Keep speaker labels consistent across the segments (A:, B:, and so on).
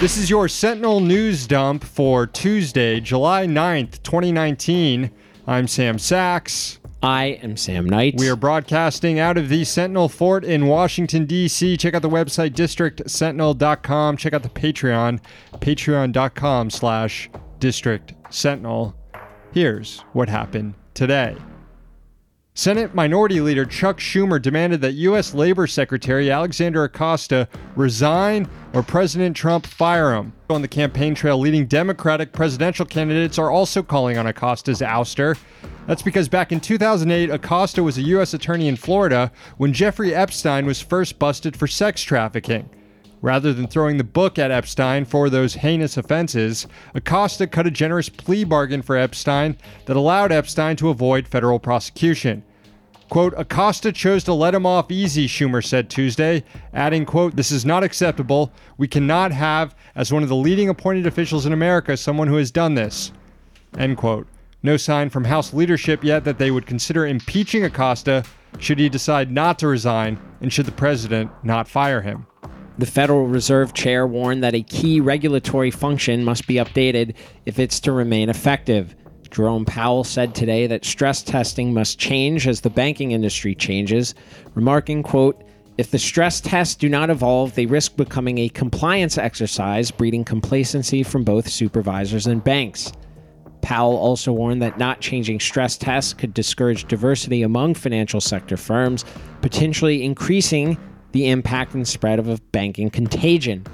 A: This is your Sentinel News Dump for Tuesday, July 9th, 2019. I'm Sam Sachs.
B: I am Sam Knight.
A: We are broadcasting out of the Sentinel Fort in Washington, D.C. Check out the website, districtsentinel.com. Check out the Patreon, patreon.com slash districtsentinel. Here's what happened today. Senate Minority Leader Chuck Schumer demanded that U.S. Labor Secretary Alexander Acosta resign or President Trump fire him. On the campaign trail, leading Democratic presidential candidates are also calling on Acosta's ouster. That's because back in 2008, Acosta was a U.S. attorney in Florida when Jeffrey Epstein was first busted for sex trafficking. Rather than throwing the book at Epstein for those heinous offenses, Acosta cut a generous plea bargain for Epstein that allowed Epstein to avoid federal prosecution. Quote, Acosta chose to let him off easy, Schumer said Tuesday, adding, quote, this is not acceptable. We cannot have, as one of the leading appointed officials in America, someone who has done this. End quote. No sign from House leadership yet that they would consider impeaching Acosta should he decide not to resign and should the president not fire him.
B: The Federal Reserve Chair warned that a key regulatory function must be updated if it's to remain effective. Jerome Powell said today that stress testing must change as the banking industry changes, remarking, quote, if the stress tests do not evolve, they risk becoming a compliance exercise, breeding complacency from both supervisors and banks. Powell also warned that not changing stress tests could discourage diversity among financial sector firms, potentially increasing the impact and spread of a banking contagion.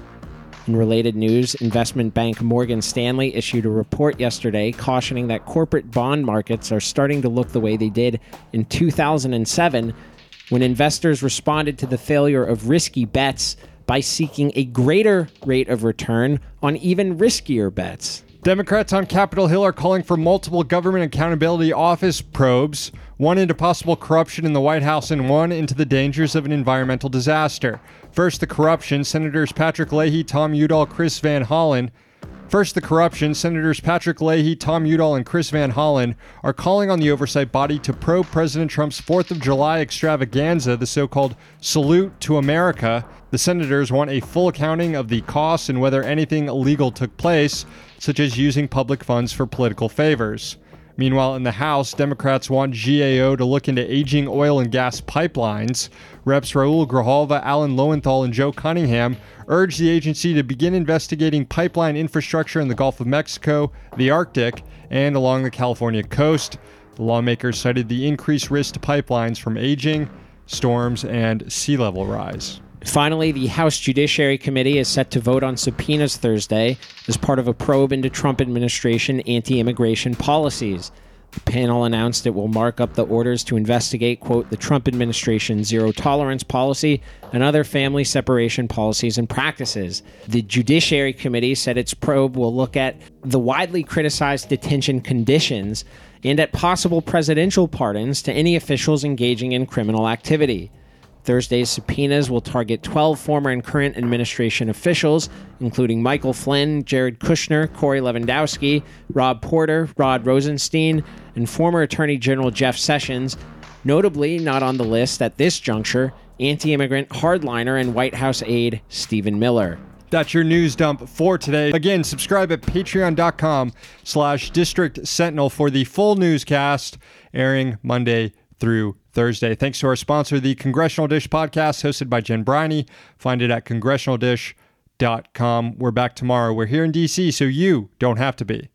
B: In related news, investment bank Morgan Stanley issued a report yesterday cautioning that corporate bond markets are starting to look the way they did in 2007 when investors responded to the failure of risky bets by seeking a greater rate of return on even riskier bets.
A: Democrats on Capitol Hill are calling for multiple government accountability office probes, one into possible corruption in the White House and one into the dangers of an environmental disaster. First, the corruption. Senators Patrick Leahy, Tom Udall, Chris Van Hollen. First, the corruption. Senators Patrick Leahy, Tom Udall, and Chris Van Hollen are calling on the oversight body to probe President Trump's 4th of July extravaganza, the so called Salute to America. The senators want a full accounting of the costs and whether anything illegal took place, such as using public funds for political favors. Meanwhile, in the House, Democrats want GAO to look into aging oil and gas pipelines. Reps Raul Grijalva, Alan Lowenthal, and Joe Cunningham urge the agency to begin investigating pipeline infrastructure in the Gulf of Mexico, the Arctic, and along the California coast. The lawmakers cited the increased risk to pipelines from aging, storms, and sea level rise.
B: Finally, the House Judiciary Committee is set to vote on subpoenas Thursday as part of a probe into Trump administration anti immigration policies. The panel announced it will mark up the orders to investigate, quote, the Trump administration's zero tolerance policy and other family separation policies and practices. The Judiciary Committee said its probe will look at the widely criticized detention conditions and at possible presidential pardons to any officials engaging in criminal activity. Thursday's subpoenas will target 12 former and current administration officials, including Michael Flynn, Jared Kushner, Corey Lewandowski, Rob Porter, Rod Rosenstein, and former Attorney General Jeff Sessions. Notably, not on the list at this juncture, anti immigrant hardliner and White House aide Stephen Miller.
A: That's your news dump for today. Again, subscribe at patreon.com slash district sentinel for the full newscast airing Monday through Thursday. Thanks to our sponsor, the Congressional Dish podcast, hosted by Jen Briney. Find it at congressionaldish.com. We're back tomorrow. We're here in DC, so you don't have to be.